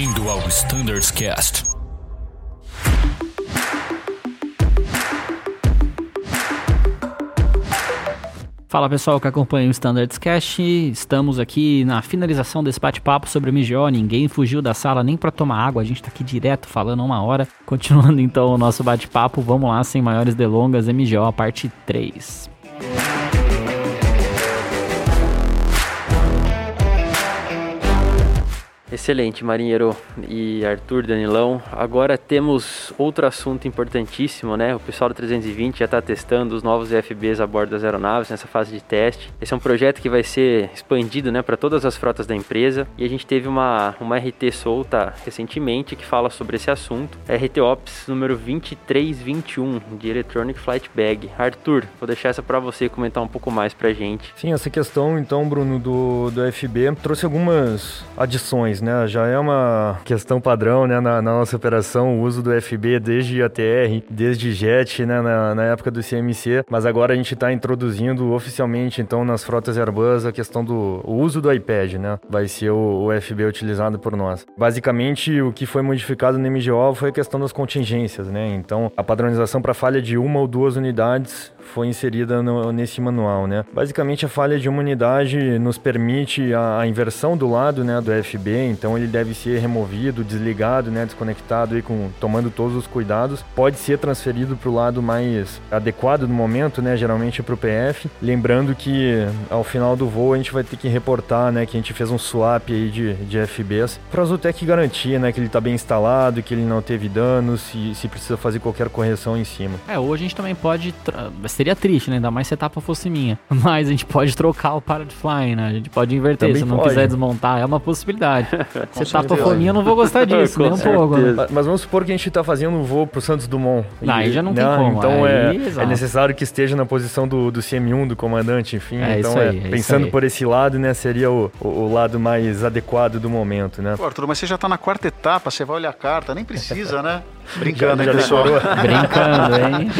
Bem-vindo ao Standards Cast. Fala pessoal que acompanha o Standards Cast, estamos aqui na finalização desse bate-papo sobre o MGO, ninguém fugiu da sala nem para tomar água, a gente tá aqui direto falando uma hora. Continuando então o nosso bate-papo, vamos lá sem maiores delongas, MGO parte 3. Excelente, marinheiro e Arthur Danilão. Agora temos outro assunto importantíssimo, né? O pessoal do 320 já está testando os novos FBs a bordo das aeronaves nessa fase de teste. Esse é um projeto que vai ser expandido, né, para todas as frotas da empresa. E a gente teve uma, uma RT solta recentemente que fala sobre esse assunto. A RT Ops número 2321 de Electronic Flight Bag. Arthur, vou deixar essa para você comentar um pouco mais pra gente. Sim, essa questão então, Bruno, do, do FB trouxe algumas adições né? Já é uma questão padrão, né, na, na nossa operação, o uso do FB desde ATR, desde JET, né, na, na época do CMC, mas agora a gente está introduzindo oficialmente, então, nas frotas Airbus, a questão do uso do iPad, né? Vai ser o, o FB utilizado por nós. Basicamente, o que foi modificado no MGO foi a questão das contingências, né? Então, a padronização para falha de uma ou duas unidades foi inserida no, nesse manual, né? Basicamente, a falha de uma unidade nos permite a, a, inversão do lado, né, do FB, então ele deve ser removido, desligado, né, desconectado e com tomando todos os cuidados. Pode ser transferido para o lado mais adequado no momento, né, geralmente para o PF. Lembrando que ao final do voo a gente vai ter que reportar, né, que a gente fez um swap aí de, de FBs para a Zutec garantir, né, que ele está bem instalado, que ele não teve danos, e se precisa fazer qualquer correção em cima. É, hoje a gente também pode seria triste, né? Ainda mais se a etapa fosse minha. Mas a gente pode trocar o para de fly, né? A gente pode inverter Também se não pode. quiser desmontar. É uma possibilidade. se etapa for minha, eu não vou gostar disso, nem um pouco. Né? Mas vamos supor que a gente tá fazendo um voo pro Santos Dumont. Não, aí já não tem como. Então é, é, necessário que esteja na posição do, do CM1, do comandante, enfim. É então, aí, é, pensando por esse lado, né? Seria o, o, o, lado mais adequado do momento, né? Pô, Arthur, mas você já tá na quarta etapa, você vai olhar a carta, nem precisa, né? Brincando, já, hein, pessoal? Brincando, hein?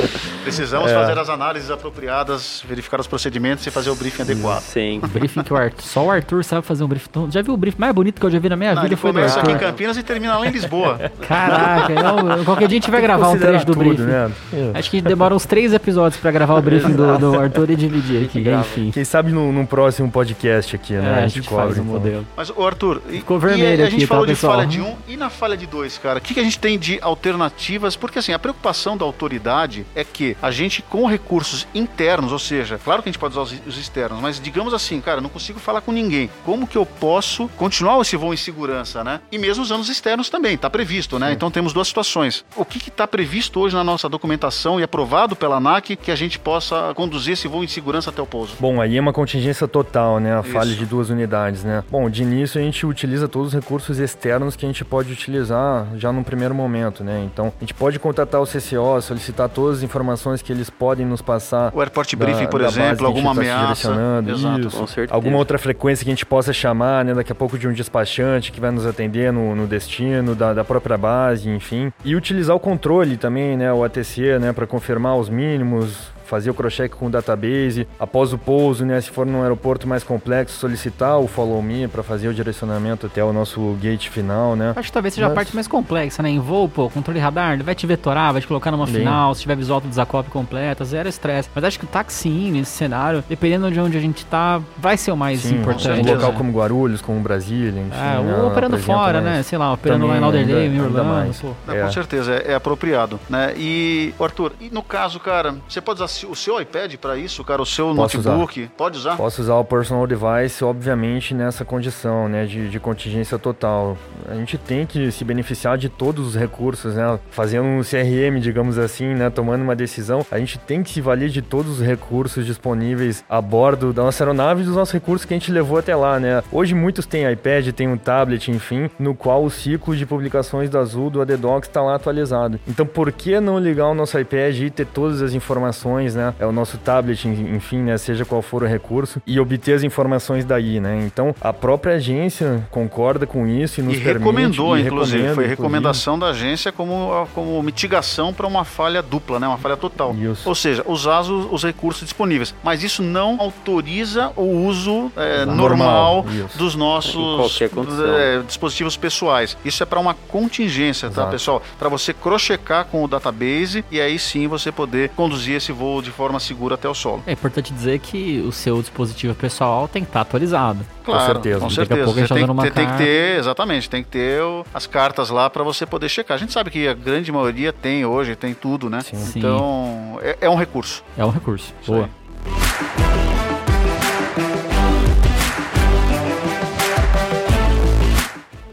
Precisamos é. fazer as análises apropriadas, verificar os procedimentos e fazer o briefing adequado. Sim. briefing que o Arthur, só o Arthur sabe fazer um briefing. Já viu o briefing mais bonito que eu já vi na minha Não, vida? Ele foi começa aqui em Campinas e termina lá em Lisboa. Caraca, eu, qualquer dia a gente vai gravar um trecho do tudo, briefing. Né? Acho que demora uns três episódios pra gravar o briefing do, do Arthur e dividir aqui, enfim. Quem sabe num, num, próximo podcast aqui, né? É, a gente, a gente faz o um modelo. Mas, o Arthur, Ficou vermelho e a, a gente aqui, falou tá, de falha de um e na falha de dois, cara. O que, que a gente tem de alternativas? Porque assim, a preocupação da autoridade é que a gente, com recursos internos, ou seja, claro que a gente pode usar os, externos, mas digamos assim, cara, não consigo falar com ninguém. Como que eu posso continuar esse voo em segurança, né? E mesmo usando os externos também, tá previsto, né? Sim. Então temos duas situações. O que está previsto hoje na nossa documentação e aprovado pela ANAC que a gente possa conduzir esse voo em segurança até o pouso? Bom, aí é uma contingência total, né? A Isso. falha de duas unidades, né? Bom, de início a gente utiliza todos os recursos externos que a gente pode utilizar já num primeiro momento, né? Então, a gente pode contatar o CCO, solicitar todas as informações que eles podem nos passar. O airport da, briefing, por exemplo, alguma tá ameaça. Exato, isso. com certeza. Alguma outra frequência que a gente possa chamar, né? Daqui a pouco de um despachante que vai nos atender no, no destino, da, da, própria base, enfim. E utilizar o controle também, né? O ATC, né? Para confirmar os mínimos, fazer o cross-check com o database, após o pouso, né, se for num aeroporto mais complexo, solicitar o follow me para fazer o direcionamento até o nosso gate final, né? Acho que talvez seja Mas... a parte mais complexa, né? Em voo, pô, controle radar, ele vai te vetorar, vai te colocar numa Bem... final, se tiver visual do desacople completa, zero estresse. Mas acho que o táxi nesse cenário, dependendo de onde a gente tá, vai ser o mais Sim, importante. Um local como Guarulhos, como Brasília, enfim. É, né, operando fora, né? Sei lá, operando lá em Alderley, em Orlando. É, com certeza, é, é, apropriado, né? E, Arthur, e no caso, cara, você pode usar o seu iPad para isso, cara? O seu Posso notebook? Usar. Pode usar? Posso usar o personal device, obviamente, nessa condição, né? De, de contingência total. A gente tem que se beneficiar de todos os recursos, né? Fazendo um CRM, digamos assim, né? Tomando uma decisão, a gente tem que se valer de todos os recursos disponíveis a bordo da nossa aeronave e dos nossos recursos que a gente levou até lá, né? Hoje muitos têm iPad, têm um tablet, enfim, no qual o ciclo de publicações da Azul, do ADDocs, está lá atualizado. Então, por que não ligar o nosso iPad e ter todas as informações informações, né? É o nosso tablet, enfim, né? Seja qual for o recurso, e obter as informações daí, né? Então, a própria agência concorda com isso e nos e permite, recomendou, e inclusive, recomenda, foi inclusive. recomendação da agência como, como mitigação para uma falha dupla, né? Uma falha total. Isso. Ou seja, usar os, os recursos disponíveis. Mas isso não autoriza o uso é, Normal, normal, dos nossos é, dispositivos pessoais. Isso é para uma contingência, tá, Exato. pessoal? Para você crochecar com o database e aí sim você poder conduzir esse voo de forma segura até o solo. É importante dizer que o seu dispositivo pessoal tem que estar atualizado. Claro, certeza. Com Daqui a certeza. pouco a gente Você tá tem, uma tem- tem que ter, exatamente, tem que ter o- as cartas lá para você poder checar. A gente sabe que a grande maioria tem hoje, tem tudo, né? Sim. Sim. Então, é, é um recurso. É um recurso. Isso Boa.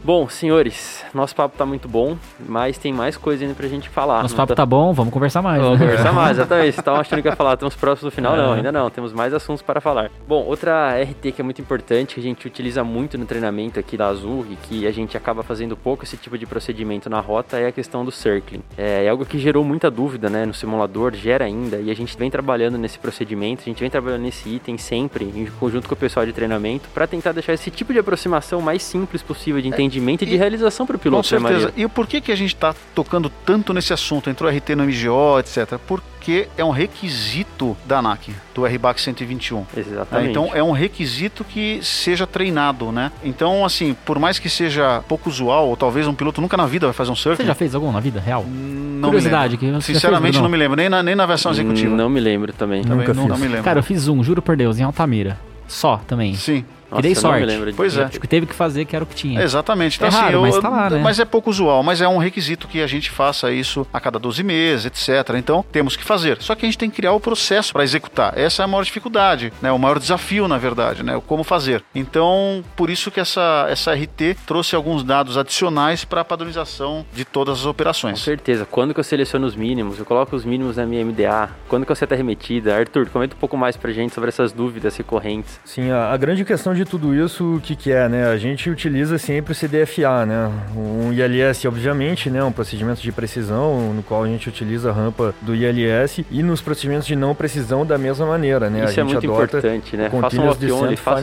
Bom, senhores, nosso papo tá muito bom, mas tem mais coisa ainda pra gente falar. Nosso Não papo tá bom, vamos conversar mais. Vamos né? conversar mais, exatamente. Vocês estavam achando que ia falar, temos próximos do final? Não, É. ainda não. Temos mais assuntos para falar. Bom, outra RT que é muito importante, que a gente utiliza muito no treinamento aqui da Azul e que a gente acaba fazendo pouco esse tipo de procedimento na rota é a questão do circling. É, é algo que gerou muita dúvida né, no simulador, gera ainda, e a gente vem trabalhando nesse procedimento, a gente vem trabalhando nesse item sempre, em conjunto com o pessoal de treinamento, para tentar deixar esse tipo de aproximação mais simples possível de entendimento e, de e- realização para o Com piloto, né, certeza. Maria? E por que, que a gente está tocando tanto nesse assunto? Entrou RT no MGO, etc. Porque é um requisito da ANAC, do RBAC 121. Né? Exatamente. Então é um requisito que seja treinado, né? Então, assim, por mais que seja pouco usual, ou talvez um piloto nunca na vida vai fazer um surf. Você já fez algum na vida real? Não Curiosidade, me lembro. que Sinceramente, fez, não me lembro, nem na, nem na versão executiva. Não me lembro também. Também Nunca não, fiz. não me lembro. Cara, eu fiz um, juro por Deus, em Altamira. Só também. Sim. Nossa, dei não me sorte. lembro. Pois é. Acho que teve que fazer, que era o que tinha. Exatamente. Então, É assim, raro, eu- mas tá lá, né? mas é pouco usual, mas é um requisito que a gente faça isso a cada 12 meses, etc. Então, temos que fazer. Só que a gente tem que criar o processo para executar. Essa é a maior dificuldade, né? O maior desafio, na verdade, né? O como fazer. Então, por isso que essa, essa RT trouxe alguns dados adicionais para a padronização de todas as Com operações. certeza. Quando que eu seleciono os mínimos? Eu coloco os mínimos na minha MDA. Quando que eu seto a remetida? Arthur, comenta um pouco mais pra gente sobre essas dúvidas recorrentes. Sim, a, a grande questão de tudo isso, o que, que é, né? A gente utiliza sempre o CDFA, né? Um ILS, obviamente, né? Um procedimento de precisão, no qual a gente utiliza a rampa do ILS, e nos procedimentos de não precisão da mesma maneira, né? Isso a é gente muito adota importante, né? um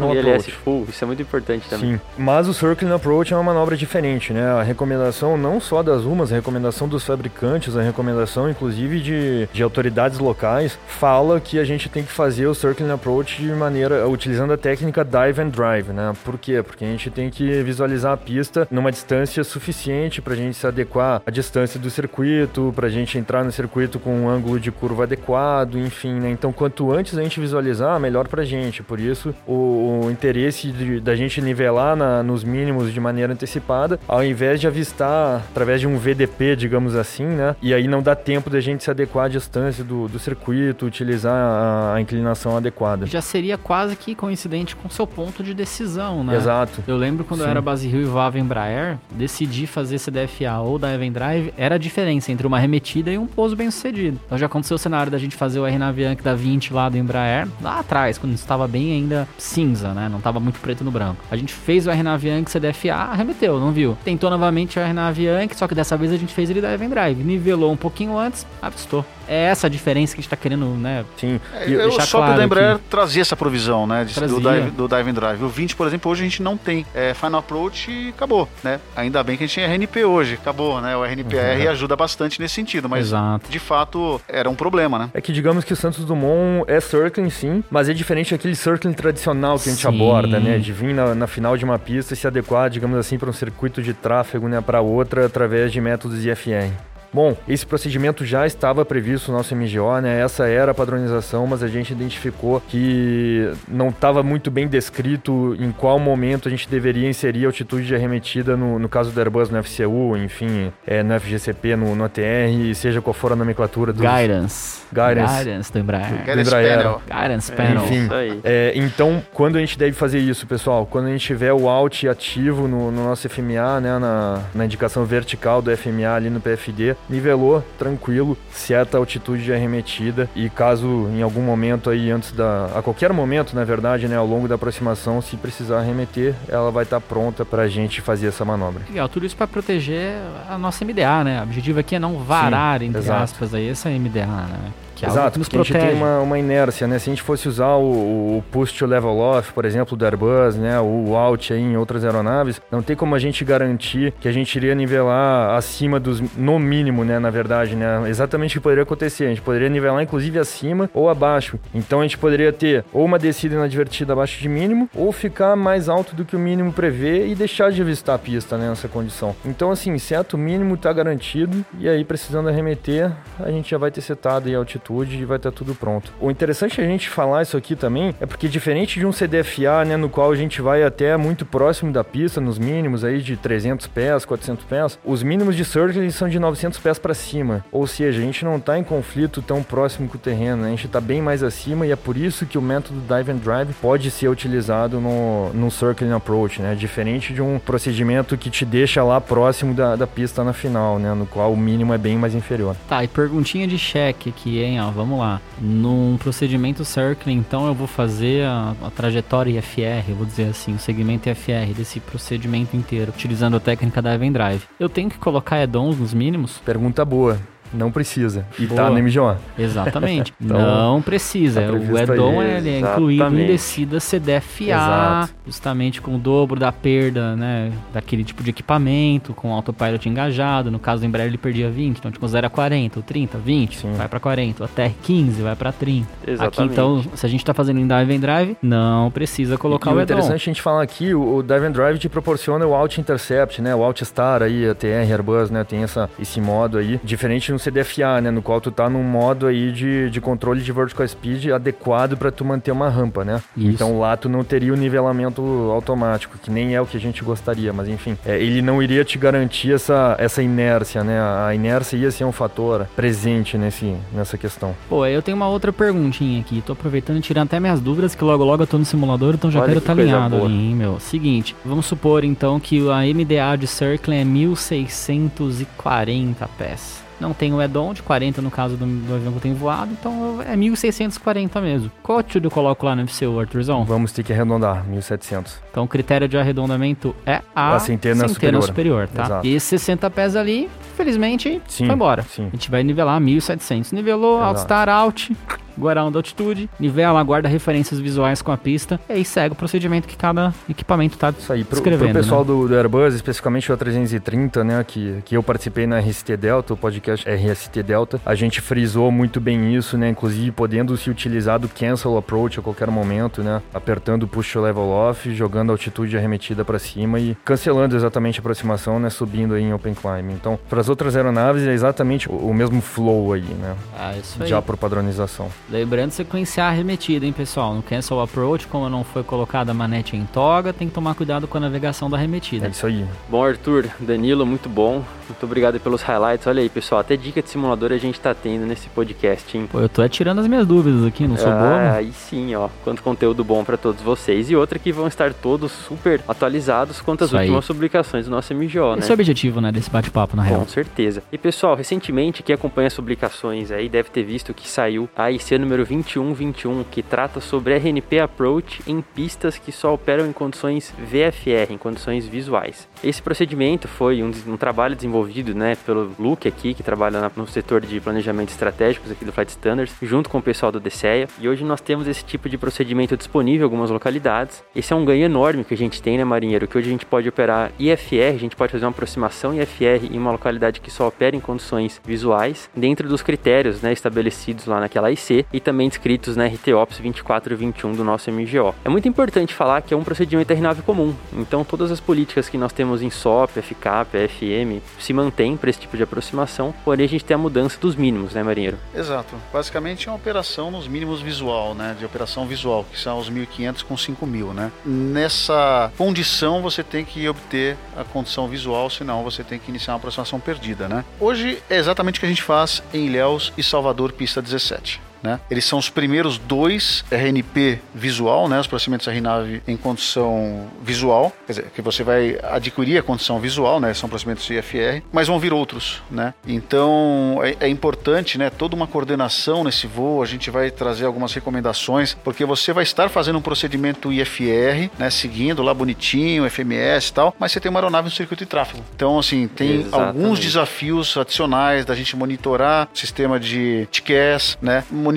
um ILS full. Isso é muito importante também. Sim, mas o Circling Approach é uma manobra diferente, né? A recomendação não só das UMAs, a recomendação dos fabricantes, a recomendação inclusive de, de autoridades locais, fala que a gente tem que fazer o Circling Approach de maneira, utilizando a técnica Dive and Drive, né? Por quê? Porque a gente tem que visualizar a pista numa distância suficiente para a gente se adequar à distância do circuito, para a gente entrar no circuito com um ângulo de curva adequado, enfim, né? Então, quanto antes a gente visualizar, melhor para a gente. Por isso, o, o interesse de- da gente nivelar na- nos mínimos de maneira antecipada, ao invés de avistar através de um VDP, digamos assim, né? E aí não dá tempo da gente se adequar à distância do, do circuito, utilizar a, a inclinação adequada. Já seria quase que coincidente com o seu ponto de decisão, né? Exato. Eu lembro quando eu Sim. era base Rio e voava Embraer, decidir fazer CDFA ou da Even Drive, era a diferença entre uma remetida e um pouso bem sucedido. Então já aconteceu o cenário da gente fazer o R Avianca da 20 lá do Embraer, lá atrás, quando estava bem ainda cinza, né? Não estava muito preto no branco. A gente fez o R Avianca CDFA, arremeteu, não viu? Tentou novamente o R Avianca, só que dessa vez a gente fez ele da Even Drive. Nivelou um pouquinho antes, avistou. É essa a diferença que a gente tá querendo, né? Sim. É, E- eu- o deixar software claro da Embraer que- trazia essa provisão, né? de- do, dive, do Dive and Drive. O 20, por exemplo, hoje a gente não tem. É Final Approach e acabou, né? Ainda bem que a gente tem RNP hoje, acabou, né? O RNPR ajuda bastante nesse sentido, mas Exato. de fato era um problema, né? É que digamos que o Santos Dumont é circling sim, mas é diferente daquele circling tradicional que a gente Sim. aborda, né? De vir na, na final de uma pista e se adequar, digamos assim, para um circuito de tráfego, né, para outra através de métodos IFR. Bom, esse procedimento já estava previsto no nosso MGO, né? Essa era a padronização, mas a gente identificou que não estava muito bem descrito em qual momento a gente deveria inserir a altitude de arremetida no, no caso do Airbus no FCU, enfim, é, no FGCP, no, no ATR, seja qual for a nomenclatura do Guidance. Guidance. Guidance do Embraer. Guidance Embraer. Panel. Guidance Panel. Enfim. Isso aí. É, então, quando a gente deve fazer isso, pessoal? Quando a gente tiver o Alt ativo no, no nosso FMA, né, na, na indicação vertical do FMA ali no PFD, nivelou, tranquilo, seta a altitude de arremetida e caso em algum momento aí antes da, a qualquer momento, na verdade, né, ao longo da aproximação, se precisar arremeter, ela vai estar pronta pra gente fazer essa manobra. Legal, tudo isso para proteger a nossa MDA, né? O objetivo aqui é não varar, entre exato. aspas, aí, essa MDA, né? Que é Exato, que nos porque a gente tem uma, uma inércia, né? Se a gente fosse usar o, o push to level off, por exemplo, do Airbus, né? O out aí em outras aeronaves, não tem como a gente garantir que a gente iria nivelar acima dos, no mínimo, né? Na verdade, né? Exatamente o que poderia acontecer. A gente poderia nivelar inclusive acima ou abaixo. Então a gente poderia ter ou uma descida inadvertida abaixo de mínimo, ou ficar mais alto do que o mínimo prevê e deixar de avistar a pista, né? Nessa condição. Então, assim, certo mínimo tá garantido, e aí precisando arremeter, a gente já vai ter setado aí a altitude e vai estar tudo pronto. O interessante é a gente falar isso aqui também é porque diferente de um CDFA, né, no qual a gente vai até muito próximo da pista, nos mínimos aí de 300 pés, 400 pés, os mínimos de circling são de 900 pés para cima. Ou seja, a gente não tá em conflito tão próximo com o terreno, né? a gente tá bem mais acima e é por isso que o método Dive and Drive pode ser utilizado no, no circling approach, né? Diferente de um procedimento que te deixa lá próximo da, da pista na final, né? No qual o mínimo é bem mais inferior. Tá, e perguntinha de cheque aqui, hein? Ó, vamos lá. Num procedimento circling, então eu vou fazer a, a trajetória IFR, vou dizer assim, o segmento IFR desse procedimento inteiro, utilizando a técnica da Even Drive. Eu tenho que colocar add-ons nos mínimos? Pergunta boa. Não precisa. E Boa. tá no MGO. Exatamente. Então, não precisa. tá o add-on aí. ele é incluído em descida CDFA, Exato. justamente com o dobro da perda, né, daquele tipo de equipamento, com o autopilot engajado. No caso do Embraer ele perdia 20, então tipo 0 a 40, ou 30, 20, Sim. vai para 40, ou até 15, vai para 30. Aqui Exatamente. então, se a gente tá fazendo em Dive and Drive, não precisa colocar e o o add-on. interessante a gente falar aqui, o, o Dive and Drive te proporciona o Alt Intercept, né? O Alt Star aí, a TR Airbus, né? Tem essa, esse modo aí, diferente no CDFA, né? No qual tu tá num modo aí de, de controle de vertical speed adequado para tu manter uma rampa, né? Isso. Então lá tu não teria o nivelamento automático, que nem é o que a gente gostaria, mas enfim, é, ele não iria te garantir essa, essa inércia, né? A inércia ia ser um fator presente nesse, nessa questão. Pô, aí eu tenho uma outra perguntinha aqui. Tô aproveitando e tirando até minhas dúvidas, que logo logo eu tô no simulador, então já Olha quero que estar coisa alinhado boa. ali, hein, meu. Seguinte, vamos supor então que a MDA de Circling é 1640 pés. Não tem o add-on de 40 no caso do, do avião que eu tenho voado, então é 1640 mesmo. Qual altitude eu coloco lá no FCU, Arthurzão? Vamos ter que arredondar, 1700. Então o critério de arredondamento é a, A centena superior. superior, tá? Exato. E esses 60 pés ali, felizmente, Sim, foi embora. sim. A gente vai nivelar 1700. Nivelou, Exato. Alt, Guarão altitude, nivela, guarda referências visuais com a pista, e aí segue o procedimento que cada equipamento tá Isso aí, pro, pessoal né? do, do Airbus, especificamente o A330, né, que, que eu participei na RST Delta, o podcast RST Delta, a gente frisou muito bem isso, né, inclusive podendo se utilizar do cancel approach a qualquer momento, né, apertando o push level off, jogando a altitude arremetida para cima e cancelando exatamente a aproximação, né, subindo aí em open climb. Então, para as outras aeronaves é exatamente o, o mesmo flow aí, né, Ah, isso aí. já por padronização. Lembrando de sequenciar a arremetida, hein, pessoal? No cancel approach, como não foi colocada a manete em toga, tem que tomar cuidado com a navegação da arremetida. É isso aí. Bom, Arthur, Danilo, muito bom. Muito obrigado pelos highlights. Olha aí, pessoal, até dica de simulador a gente tá tendo nesse podcast, hein? Pô, eu tô é tirando as minhas dúvidas aqui, não sou ah, bobo. aí sim, ó. Quanto conteúdo bom pra todos vocês. E outra que vão estar todos super atualizados quanto às Isso aí. últimas publicações do nosso MGO, né? Esse é o objetivo, né, desse bate-papo, na real. Com certeza. E pessoal, recentemente quem acompanha as publicações aí deve ter visto que saiu a IC número 2121, que trata sobre RNP Approach em pistas que só operam em condições VFR, em condições visuais. Esse procedimento foi um, um trabalho desenvolvido né, pelo Luke aqui, que trabalha no setor de planejamento estratégicos aqui do Flight Standards, junto com o pessoal do DCEA. E hoje nós temos esse tipo de procedimento disponível em algumas localidades. Esse é um ganho enorme que a gente tem, né, marinheiro? Que hoje a gente pode operar IFR, a gente pode fazer uma aproximação IFR em uma localidade que só opera em condições visuais, dentro dos critérios né, estabelecidos lá naquela IC e também descritos na RTOPS 24 e 21 do nosso MGO. É muito importante falar que é um procedimento RNAV comum, então todas as políticas que nós temos em SOP, FCAP, FM se mantêm para esse tipo de aproximação, porém a gente tem a mudança dos mínimos, né, marinheiro? Exato. Basicamente é uma operação nos mínimos visual, né? De operação visual, que são os 1.500 com 5.000, né? Nessa condição você tem que obter a condição visual, senão você tem que iniciar uma aproximação perdida, né? Hoje é exatamente o que a gente faz em Ilhéus e Salvador, pista 17. Né? Eles são os primeiros dois RNP visual, né? Os procedimentos RNAV em condição visual, quer dizer, que você vai adquirir a condição visual, né? São procedimentos IFR, mas vão vir outros, né? Então é, é importante, né? Toda uma coordenação nesse voo. A gente vai trazer algumas recomendações, porque você vai estar fazendo um procedimento IFR, né? Seguindo lá bonitinho, FMS e tal, mas você tem uma aeronave no circuito de tráfego. Então, assim, tem Exatamente. alguns desafios adicionais da gente monitorar o sistema de TCAS, né? Monitorar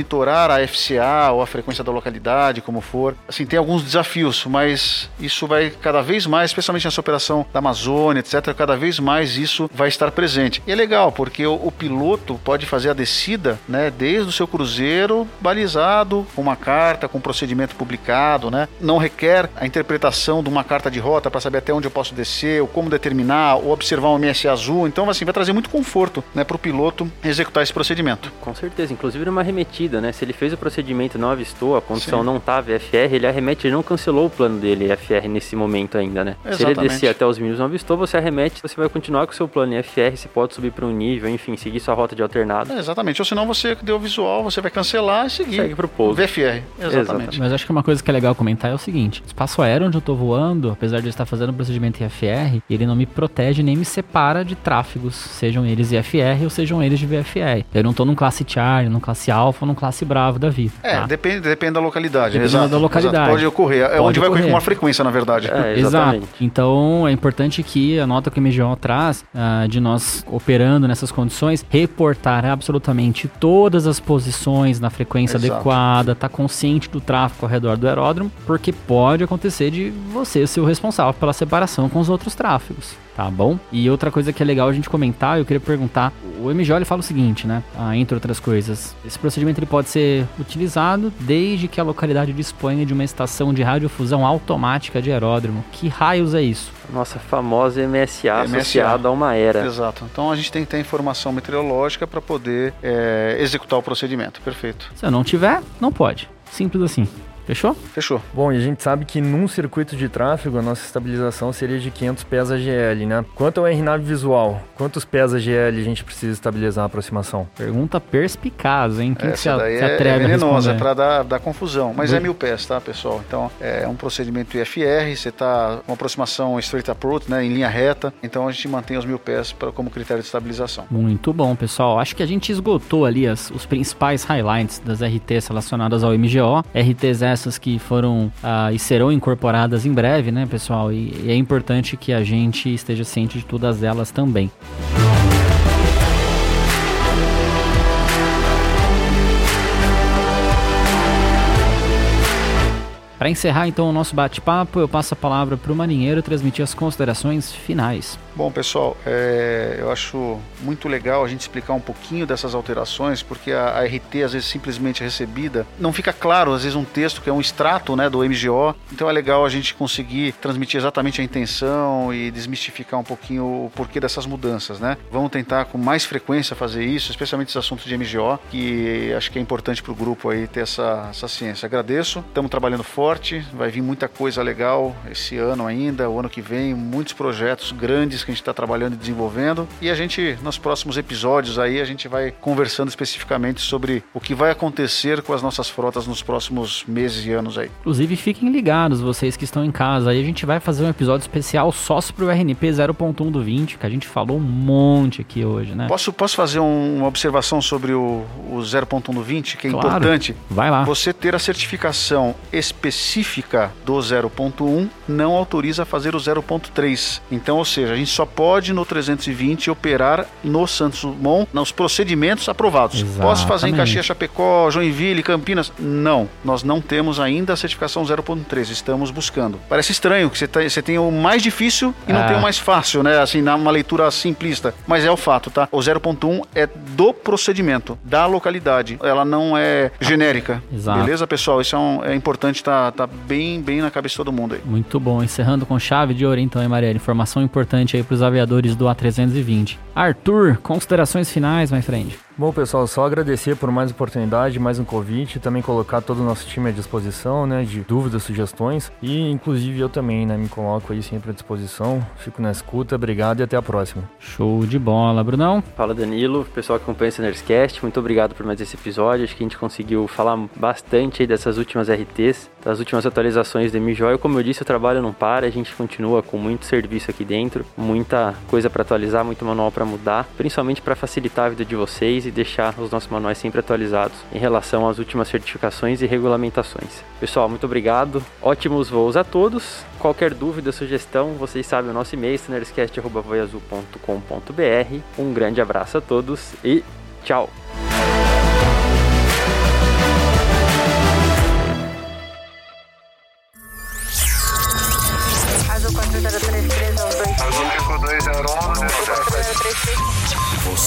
a FCA ou a frequência da localidade, como for. Assim, tem alguns desafios, mas isso vai cada vez mais, especialmente nessa operação da Amazônia, etc., cada vez mais isso vai estar presente. E é legal, porque o, o piloto pode fazer a descida, né? Desde o seu cruzeiro balizado, com uma carta, com um procedimento publicado, né? Não requer a interpretação de uma carta de rota para saber até onde eu posso descer, ou como determinar, ou observar um MS azul. Então, assim, vai trazer muito conforto, né, para o piloto executar esse procedimento. Com certeza, inclusive numa né? Se ele fez o procedimento e não avistou, a condição Sim. não estava FR, ele arremete, ele não cancelou o plano dele FR nesse momento ainda, né? Se ele Exatamente. descer até os mínimos e não avistou, você arremete, você vai continuar com o seu plano FR, você pode subir para um nível, enfim, seguir sua rota de alternado. É, exatamente. Ou senão você deu o visual, você vai cancelar e seguir. Segue pro pouso. VFR. Exatamente. Exatamente. Mas acho que uma coisa que é legal comentar é o seguinte: o espaço aéreo onde eu tô voando, apesar de eu estar fazendo o procedimento IFR, ele não me protege nem me separa de tráfegos, sejam eles IFR ou sejam eles de VFR. Eu não tô num classe Charlie, num classe Alpha ou num classe Bravo da vida. É, tá? depende, depende da localidade. Dependendo exato, da localidade. exato. Pode ocorrer. É Pode onde vai ocorrer com ocorrer. uma frequência, na verdade. É, Exato. Então é importante que a nota que o MGO traz ah, de nós operando nessas condições, reportar absolutamente todas as posições na frequência Exato. adequada, tá consciente do tráfego ao redor do aeródromo, porque pode acontecer de você ser o responsável pela separação com os outros tráfegos. Tá bom? E outra coisa que é legal a gente comentar, eu queria perguntar, o ele fala o seguinte, né? Ah, entre outras coisas, esse procedimento ele pode ser utilizado desde que a localidade disponha de uma estação de radiofusão automática de aeródromo. Que raios é isso? Nossa famosa MSA, MSA. associada a uma era. Exato. Então a gente tem que ter informação meteorológica para poder é, executar o procedimento. Perfeito. Se eu não tiver, não pode. Simples assim. Fechou? Fechou. Bom, e a gente sabe que num circuito de tráfego a nossa estabilização seria de 500 pés AGL, né? Quanto ao RNAV visual, quantos pés AGL a gente precisa estabilizar a aproximação? Pergunta perspicaz, hein? Quem que se, Essa a- daí se é, atreve é a venenosa, é para dar, dar confusão. Mas Do- é mil pés, tá, pessoal? Então é um procedimento IFR, você tá com uma aproximação straight approach, né, em linha reta. Então a gente mantém os mil pés pra, como critério de estabilização. Muito bom, pessoal. Acho que a gente esgotou ali as- os principais highlights das RTs relacionadas ao MGO. RTs que foram ah, e serão incorporadas em breve, né, pessoal? E, e é importante que a gente esteja ciente de todas elas também. Para encerrar então o nosso bate-papo, eu passo a palavra para o marinheiro transmitir as considerações finais. Bom, pessoal, é, eu acho muito legal a gente explicar um pouquinho dessas alterações, porque a, a RT, às vezes, simplesmente recebida, não fica claro, às vezes, um texto que é um extrato né, do MGO. Então é legal a gente conseguir transmitir exatamente a intenção e desmistificar um pouquinho o porquê dessas mudanças, né? Vamos tentar com mais frequência fazer isso, especialmente esses assuntos de MGO, que acho que é importante para o grupo aí ter essa, essa ciência. Agradeço, estamos trabalhando forte, vai vir muita coisa legal esse ano ainda, o ano que vem, muitos projetos grandes que a gente está trabalhando e desenvolvendo. E a gente, nos próximos episódios aí, a gente vai conversando especificamente sobre o que vai acontecer com as nossas frotas nos próximos meses e anos aí. Inclusive, fiquem ligados, vocês que estão em casa. Aí a gente vai fazer um episódio especial só sobre o RNP 0.1 do 20, que a gente falou um monte aqui hoje, né? Posso, posso fazer um- uma observação sobre o, o 0.1 do 20, que é Claro. importante? Vai lá. Você ter a certificação específica do 0.1 não autoriza a fazer o 0.3. Então, ou seja, a gente só pode no 320 operar no Santos Dumont nos procedimentos aprovados. Posso fazer em Exatamente. Caxias, Chapecó, Joinville, Campinas? Não. Nós não temos ainda a certificação 0.3. Estamos buscando. Parece estranho que você, tá- você tem o mais difícil e não Ah. tem o mais fácil, né? Assim, numa leitura simplista. Mas é o fato, tá? O 0.1 é do procedimento, da localidade. Ela não é genérica. Exato. Beleza, pessoal? Isso é, um- é importante estar tá, tá bem, bem na cabeça de todo mundo aí. Muito bom. Encerrando com chave de ouro, então, hein, Marielle? Informação importante aí para os aviadores do A320. Arthur, considerações finais, my friend. Bom, pessoal, só agradecer por mais oportunidade, mais um convite, também colocar todo o nosso time à disposição, né, de dúvidas, sugestões e inclusive eu também, né, me coloco aí sempre à disposição. Fico na escuta, obrigado e até a próxima. Show de bola, Brunão. Fala Danilo, pessoal que acompanha o Nerdscast, muito obrigado por mais esse episódio. Acho que a gente conseguiu falar bastante aí dessas últimas RTs, das últimas atualizações do MJOY. Como eu disse, o trabalho não para, a gente continua com muito serviço aqui dentro, muita coisa para atualizar, muito manual para mudar, principalmente para facilitar a vida de vocês e deixar os nossos manuais sempre atualizados em relação às últimas certificações e regulamentações. Pessoal, muito obrigado. Ótimos voos a todos. Qualquer dúvida, sugestão, vocês sabem o nosso e-mail, standardscast.voiazul.com.br. Um grande abraço a todos e tchau!